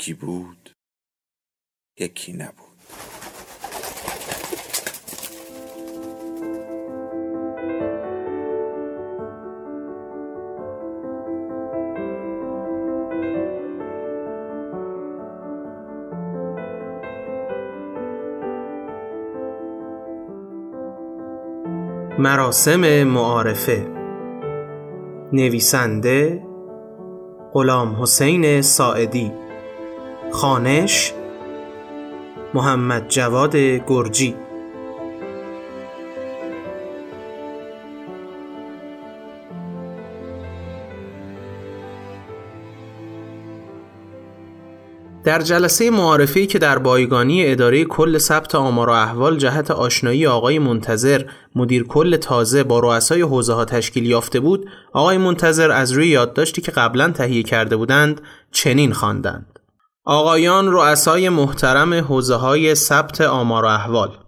یکی بود یکی نبود. مراسم معارفه. نویسنده غلام حسین ساعدی. خانش محمد جواد گرجی. در جلسه معارفه‌ای که در بایگانی اداره کل ثبت آمار و احوال جهت آشنایی آقای منتظر مدیر کل تازه با رؤسای حوزه ها تشکیل یافته بود آقای منتظر از روی یادداشتی که قبلا تهیه کرده بودند چنین خواندند. آقایان رؤسای محترم حوزه های ثبت آمار و احوال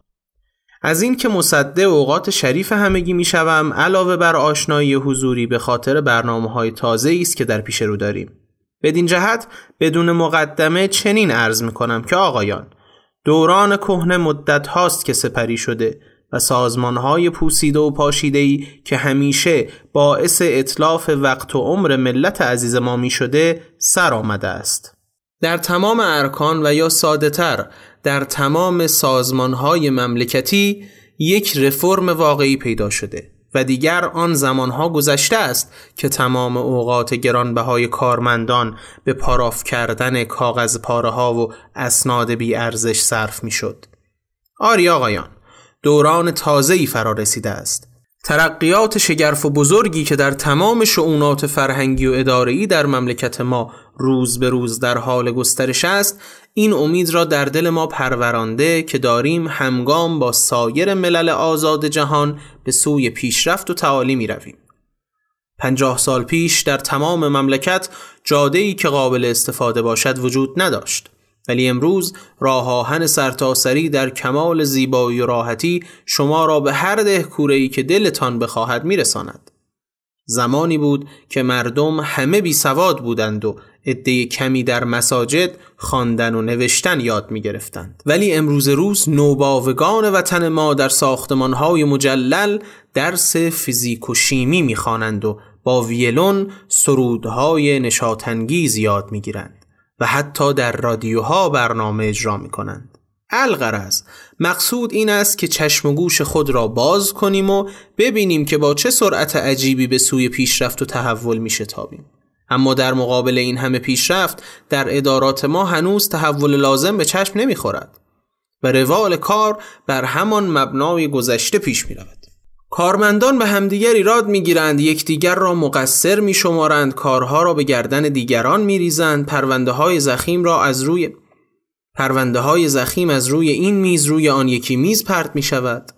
از این که مصده اوقات شریف همگی می شوم علاوه بر آشنایی حضوری به خاطر برنامه های تازه است که در پیش رو داریم بدین جهت بدون مقدمه چنین عرض می کنم که آقایان دوران کهنه مدت هاست که سپری شده و سازمان های پوسیده و پاشیده ای که همیشه باعث اطلاف وقت و عمر ملت عزیز ما می شده سر آمده است. در تمام ارکان و یا ساده تر در تمام سازمان های مملکتی یک رفرم واقعی پیدا شده و دیگر آن زمانها گذشته است که تمام اوقات گرانبهای کارمندان به پاراف کردن کاغذ پاره ها و اسناد بی ارزش صرف می شد. آری آقایان دوران تازه‌ای فرا رسیده است ترقیات شگرف و بزرگی که در تمام شعونات فرهنگی و اداره‌ای در مملکت ما روز به روز در حال گسترش است این امید را در دل ما پرورانده که داریم همگام با سایر ملل آزاد جهان به سوی پیشرفت و تعالی می رویم. پنجاه سال پیش در تمام مملکت جاده‌ای که قابل استفاده باشد وجود نداشت. ولی امروز راه آهن سرتاسری در کمال زیبایی و راحتی شما را به هر دهکوره‌ای که دلتان بخواهد میرساند. زمانی بود که مردم همه بی سواد بودند و عده کمی در مساجد خواندن و نوشتن یاد می گرفتند. ولی امروز روز نوباوگان وطن ما در ساختمانهای مجلل درس فیزیک و شیمی می خوانند و با ویلون سرودهای نشاتنگیز یاد می گیرند. و حتی در رادیوها برنامه اجرا می کنند. الغرض مقصود این است که چشم و گوش خود را باز کنیم و ببینیم که با چه سرعت عجیبی به سوی پیشرفت و تحول می شتابیم. اما در مقابل این همه پیشرفت در ادارات ما هنوز تحول لازم به چشم نمی خورد و روال کار بر همان مبنای گذشته پیش می رود. کارمندان به همدیگر ایراد می‌گیرند. یکدیگر را مقصر میشمارند. کارها را به گردن دیگران میریزند. پرونده های زخیم را از روی پرونده های زخیم از روی این میز روی آن یکی میز پرت می شود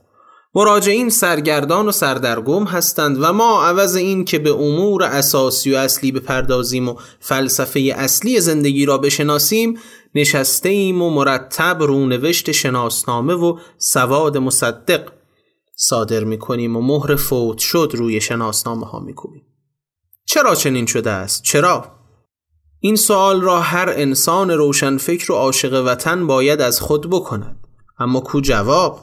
مراجعین سرگردان و سردرگم هستند و ما عوض این که به امور اساسی و اصلی بپردازیم و فلسفه اصلی زندگی را بشناسیم نشسته ایم و مرتب رونوشت شناسنامه و سواد مصدق صادر می کنیم و مهر فوت شد روی شناسنامه ها می کنیم. چرا چنین شده است؟ چرا؟ این سوال را هر انسان روشنفکر و عاشق وطن باید از خود بکند. اما کو جواب؟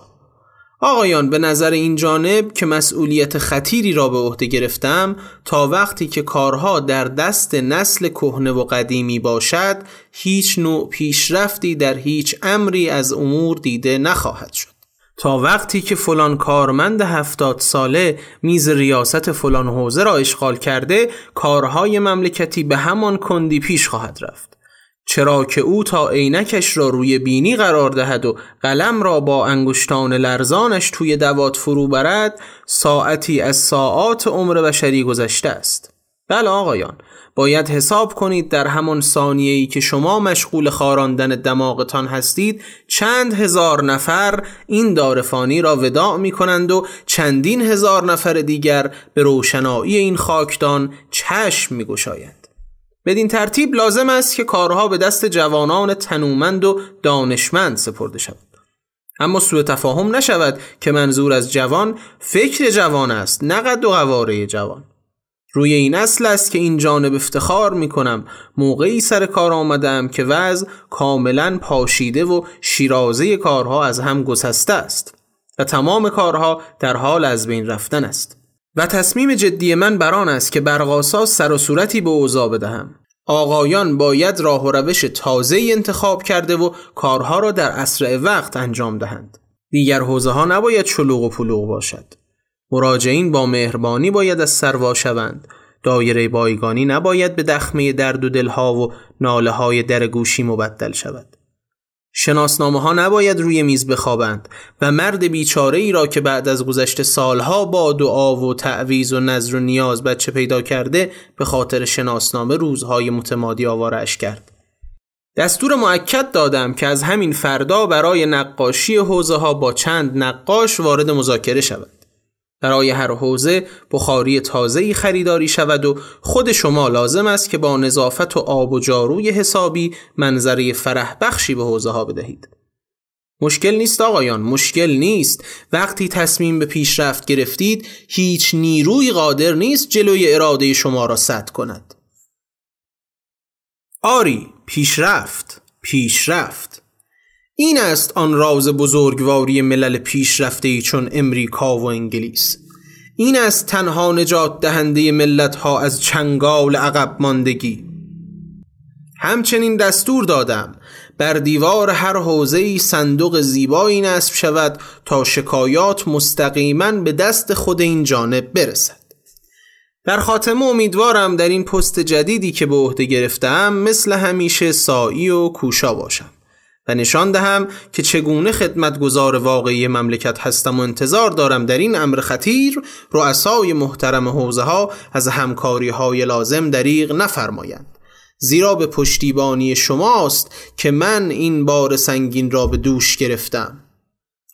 آقایان به نظر این جانب که مسئولیت خطیری را به عهده گرفتم تا وقتی که کارها در دست نسل کهنه و قدیمی باشد هیچ نوع پیشرفتی در هیچ امری از امور دیده نخواهد شد. تا وقتی که فلان کارمند هفتاد ساله میز ریاست فلان حوزه را اشغال کرده کارهای مملکتی به همان کندی پیش خواهد رفت. چرا که او تا عینکش را روی بینی قرار دهد و قلم را با انگشتان لرزانش توی دوات فرو برد ساعتی از ساعات عمر بشری گذشته است. بله آقایان باید حساب کنید در همان ثانیه ای که شما مشغول خاراندن دماغتان هستید چند هزار نفر این دارفانی را وداع می کنند و چندین هزار نفر دیگر به روشنایی این خاکدان چشم می گشایند. بدین ترتیب لازم است که کارها به دست جوانان تنومند و دانشمند سپرده شود. اما سوء تفاهم نشود که منظور از جوان فکر جوان است نه قد و قواره جوان روی این اصل است که این جانب افتخار می کنم موقعی سر کار آمدم که وضع کاملا پاشیده و شیرازه کارها از هم گسسته است و تمام کارها در حال از بین رفتن است. و تصمیم جدی من بران است که برقاسا سر و صورتی به اوضاع بدهم. آقایان باید راه و روش تازه انتخاب کرده و کارها را در اسرع وقت انجام دهند. دیگر حوزه ها نباید شلوغ و پلوغ باشد. مراجعین با مهربانی باید از سروا شوند دایره بایگانی نباید به دخمه درد و دلها و ناله های در گوشی مبدل شود شناسنامه ها نباید روی میز بخوابند و مرد بیچاره ای را که بعد از گذشت سالها با دعا و تعویز و نظر و نیاز بچه پیدا کرده به خاطر شناسنامه روزهای متمادی آوارش کرد. دستور معکد دادم که از همین فردا برای نقاشی حوزه ها با چند نقاش وارد مذاکره شود. برای هر حوزه بخاری تازه‌ای خریداری شود و خود شما لازم است که با نظافت و آب و جاروی حسابی منظره فرح بخشی به حوزه ها بدهید. مشکل نیست آقایان مشکل نیست. وقتی تصمیم به پیشرفت گرفتید هیچ نیروی قادر نیست جلوی اراده شما را سد کند. آری پیشرفت پیشرفت. این است آن راز بزرگواری ملل پیشرفته ای چون امریکا و انگلیس. این است تنها نجات دهنده ملت ها از چنگال عقب ماندگی. همچنین دستور دادم بر دیوار هر حوزه صندوق زیبایی نصب شود تا شکایات مستقیما به دست خود این جانب برسد. در خاتمه امیدوارم در این پست جدیدی که به عهده گرفتم مثل همیشه سایی و کوشا باشم. و نشان دهم که چگونه خدمتگزار واقعی مملکت هستم و انتظار دارم در این امر خطیر رؤسای محترم حوزه ها از همکاری های لازم دریغ نفرمایند. زیرا به پشتیبانی شماست که من این بار سنگین را به دوش گرفتم.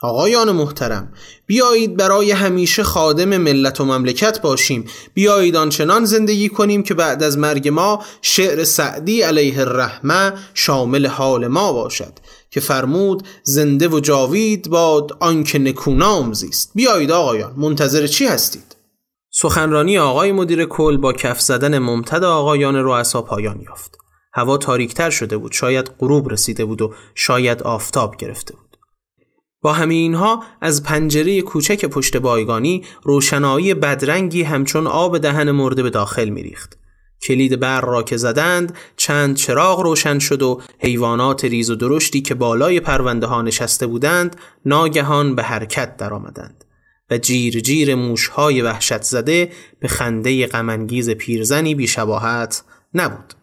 آقایان محترم بیایید برای همیشه خادم ملت و مملکت باشیم. بیایید آنچنان زندگی کنیم که بعد از مرگ ما شعر سعدی علیه الرحمه شامل حال ما باشد که فرمود زنده و جاوید باد آنکه نکونام زیست. بیایید آقایان منتظر چی هستید؟ سخنرانی آقای مدیر کل با کف زدن ممتد آقایان رؤسا پایان یافت. هوا تاریکتر شده بود شاید غروب رسیده بود و شاید آفتاب گرفته بود. با همه اینها از پنجره کوچک پشت بایگانی روشنایی بدرنگی همچون آب دهن مرده به داخل میریخت. کلید بر را که زدند چند چراغ روشن شد و حیوانات ریز و درشتی که بالای پرونده ها نشسته بودند ناگهان به حرکت درآمدند و جیر جیر موشهای وحشت زده به خنده غمانگیز پیرزنی بیشباهت نبود.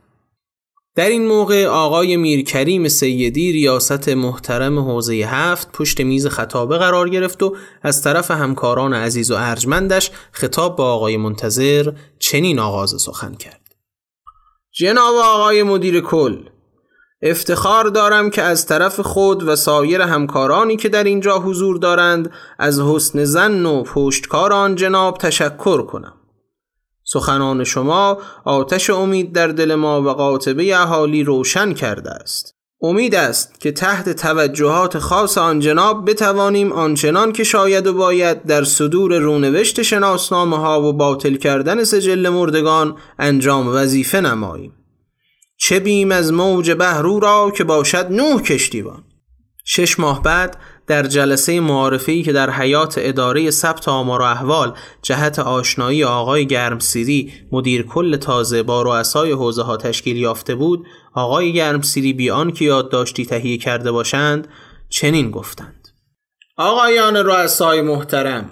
در این موقع آقای میرکریم سیدی ریاست محترم حوزه هفت پشت میز خطابه قرار گرفت و از طرف همکاران عزیز و ارجمندش خطاب با آقای منتظر چنین آغاز سخن کرد. جناب آقای مدیر کل افتخار دارم که از طرف خود و سایر همکارانی که در اینجا حضور دارند از حسن زن و پشتکار آن جناب تشکر کنم. سخنان شما آتش امید در دل ما و قاطبه اهالی روشن کرده است. امید است که تحت توجهات خاص آن جناب بتوانیم آنچنان که شاید و باید در صدور رونوشت شناسنامه ها و باطل کردن سجل مردگان انجام وظیفه نماییم. چه بیم از موج بهرو را که باشد نوح کشتیبان شش ماه بعد در جلسه معارفه‌ای که در حیات اداره ثبت آمار و احوال جهت آشنایی آقای گرمسیری مدیر کل تازه با رؤسای حوزه ها تشکیل یافته بود آقای گرمسیری بیان که یادداشتی تهیه کرده باشند چنین گفتند آقایان رؤسای محترم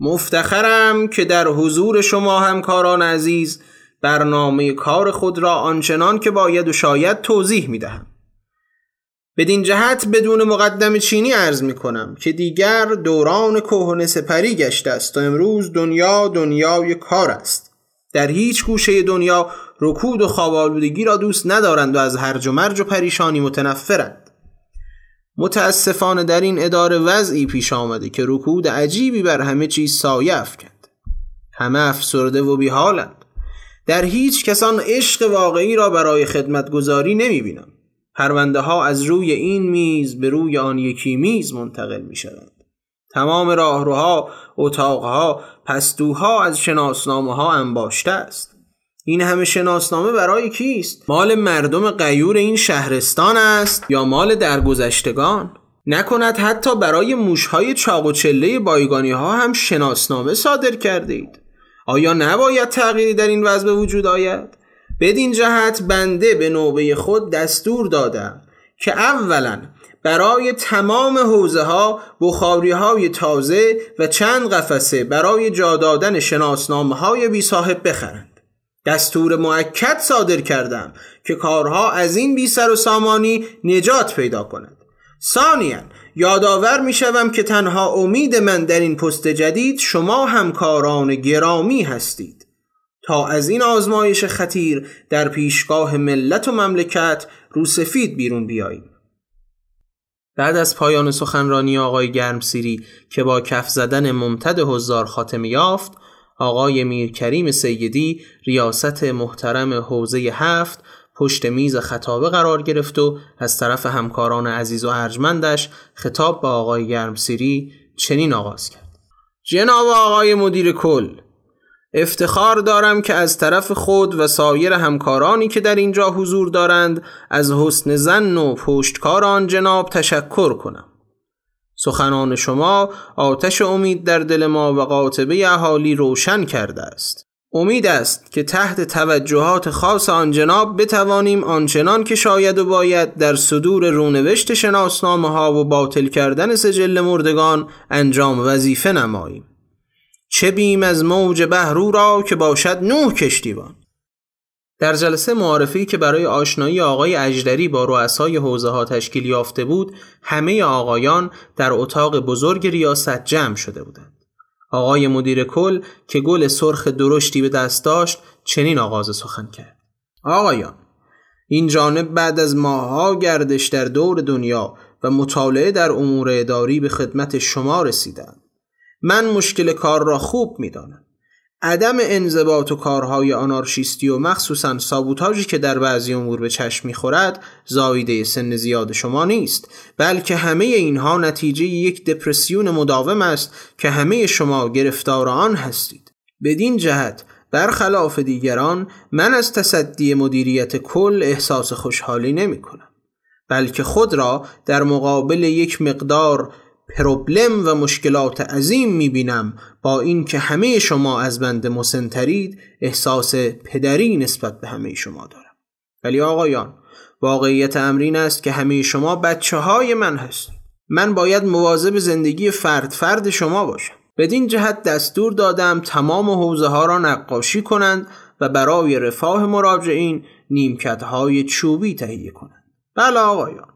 مفتخرم که در حضور شما همکاران عزیز برنامه کار خود را آنچنان که باید و شاید توضیح می دهم. بدین جهت بدون مقدم چینی عرض می کنم که دیگر دوران کهنه سپری گشته است و امروز دنیا دنیای کار است. در هیچ گوشه دنیا رکود و خوابالودگی را دوست ندارند و از هرج و مرج و پریشانی متنفرند. متاسفانه در این اداره وضعی پیش آمده که رکود عجیبی بر همه چیز سایه افکند. همه افسرده و بیحالند. در هیچ کسان عشق واقعی را برای خدمتگذاری نمی بینم پرونده ها از روی این میز به روی آن یکی میز منتقل می شوند تمام راهروها، اتاقها، پستوها از شناسنامه ها انباشته است این همه شناسنامه برای کیست؟ مال مردم قیور این شهرستان است یا مال درگذشتگان؟ نکند حتی برای موشهای چاق و چله بایگانی ها هم شناسنامه صادر کرده اید آیا نباید تغییری در این وضع به وجود آید؟ بدین جهت بنده به نوبه خود دستور دادم که اولا برای تمام حوزه ها بخاری های تازه و چند قفسه برای جا دادن شناسنامه های بی صاحب بخرند. دستور معکد صادر کردم که کارها از این بی سر و سامانی نجات پیدا کند. ثانیا یادآور می شوم که تنها امید من در این پست جدید شما همکاران گرامی هستید. تا از این آزمایش خطیر در پیشگاه ملت و مملکت روسفید بیرون بیاییم. بعد از پایان سخنرانی آقای گرمسیری که با کف زدن ممتد حضار خاتمه یافت آقای میرکریم سیدی ریاست محترم حوزه هفت پشت میز خطابه قرار گرفت و از طرف همکاران عزیز و ارجمندش خطاب به آقای گرمسیری چنین آغاز کرد. جناب آقای مدیر کل افتخار دارم که از طرف خود و سایر همکارانی که در اینجا حضور دارند از حسن زن و پشتکار آن جناب تشکر کنم. سخنان شما آتش امید در دل ما و قاطبه اهالی روشن کرده است. امید است که تحت توجهات خاص آن جناب بتوانیم آنچنان که شاید و باید در صدور رونوشت شناسنامه ها و باطل کردن سجل مردگان انجام وظیفه نماییم. چه بیم از موج بهرو را که باشد نوح کشتیبان. در جلسه معارفی که برای آشنایی آقای اجدری با رؤسای حوزه ها تشکیل یافته بود همه آقایان در اتاق بزرگ ریاست جمع شده بودند. آقای مدیر کل که گل سرخ درشتی به دست داشت چنین آغاز سخن کرد. آقایان این جانب بعد از ماهها گردش در دور دنیا و مطالعه در امور اداری به خدمت شما رسیدند من مشکل کار را خوب می‌دانم. عدم انضباط و کارهای آنارشیستی و مخصوصا سابوتاژی که در بعضی امور به چشم می‌خورد زایده سن زیاد شما نیست بلکه همه اینها نتیجه یک دپرسیون مداوم است که همه شما گرفتار آن هستید. بدین جهت برخلاف دیگران من از تصدی مدیریت کل احساس خوشحالی نمی کنم بلکه خود را در مقابل یک مقدار پروبلم و مشکلات عظیم می‌بینم با اینکه همه شما از بند مسنترید احساس پدری نسبت به همه شما دارم. ولی آقایان واقعیت امرین است که همه شما بچه های من هستید. من باید مواظب زندگی فرد فرد شما باشم. بدین جهت دستور دادم تمام حوزه ها را نقاشی کنند و برای رفاه مراجعین نیمکت های چوبی تهیه کنند. بله آقایان.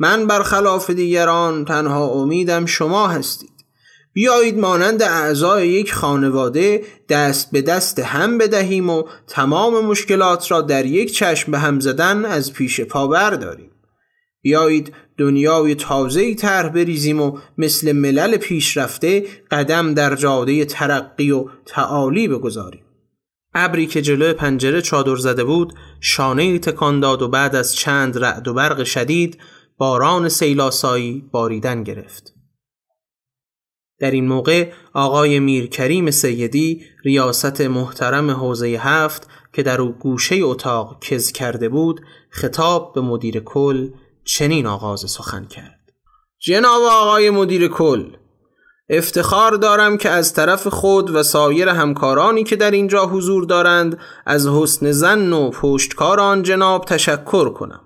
من برخلاف دیگران تنها امیدم شما هستید. بیایید مانند اعضای یک خانواده دست به دست هم بدهیم و تمام مشکلات را در یک چشم به هم زدن از پیش پا برداریم. بیایید دنیای تازه‌ای طرح بریزیم و مثل ملل پیشرفته قدم در جاده ترقی و تعالی بگذاریم. ابری که جلو پنجره چادر زده بود شانه تکان داد و بعد از چند رعد و برق شدید باران سیلاسایی باریدن گرفت. در این موقع آقای میرکریم سیدی ریاست محترم حوزه هفت که در او گوشه اتاق کز کرده بود خطاب به مدیر کل چنین آغاز سخن کرد جناب آقای مدیر کل افتخار دارم که از طرف خود و سایر همکارانی که در اینجا حضور دارند از حسن زن و پشتکار آن جناب تشکر کنم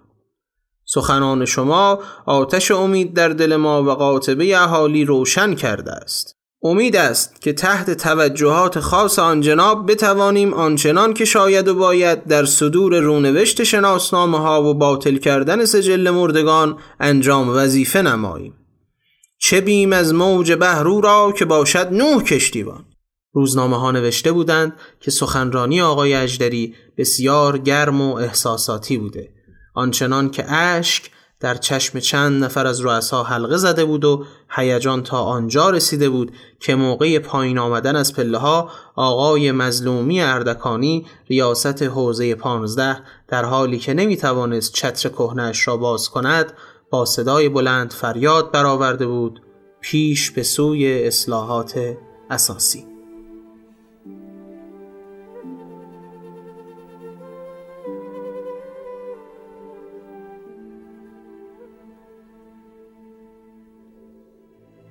سخنان شما آتش امید در دل ما و قاطبه اهالی روشن کرده است. امید است که تحت توجهات خاص آن جناب بتوانیم آنچنان که شاید و باید در صدور رونوشت شناسنامه ها و باطل کردن سجل مردگان انجام وظیفه نماییم. چه بیم از موج بهرو را که باشد نوح کشتیبان؟ روزنامه ها نوشته بودند که سخنرانی آقای اجدری بسیار گرم و احساساتی بوده. آنچنان که اشک در چشم چند نفر از رؤسا حلقه زده بود و هیجان تا آنجا رسیده بود که موقع پایین آمدن از پله ها آقای مظلومی اردکانی ریاست حوزه پانزده در حالی که نمی توانست چتر کهنش را باز کند با صدای بلند فریاد برآورده بود پیش به سوی اصلاحات اساسی.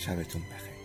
شبتون بخیر.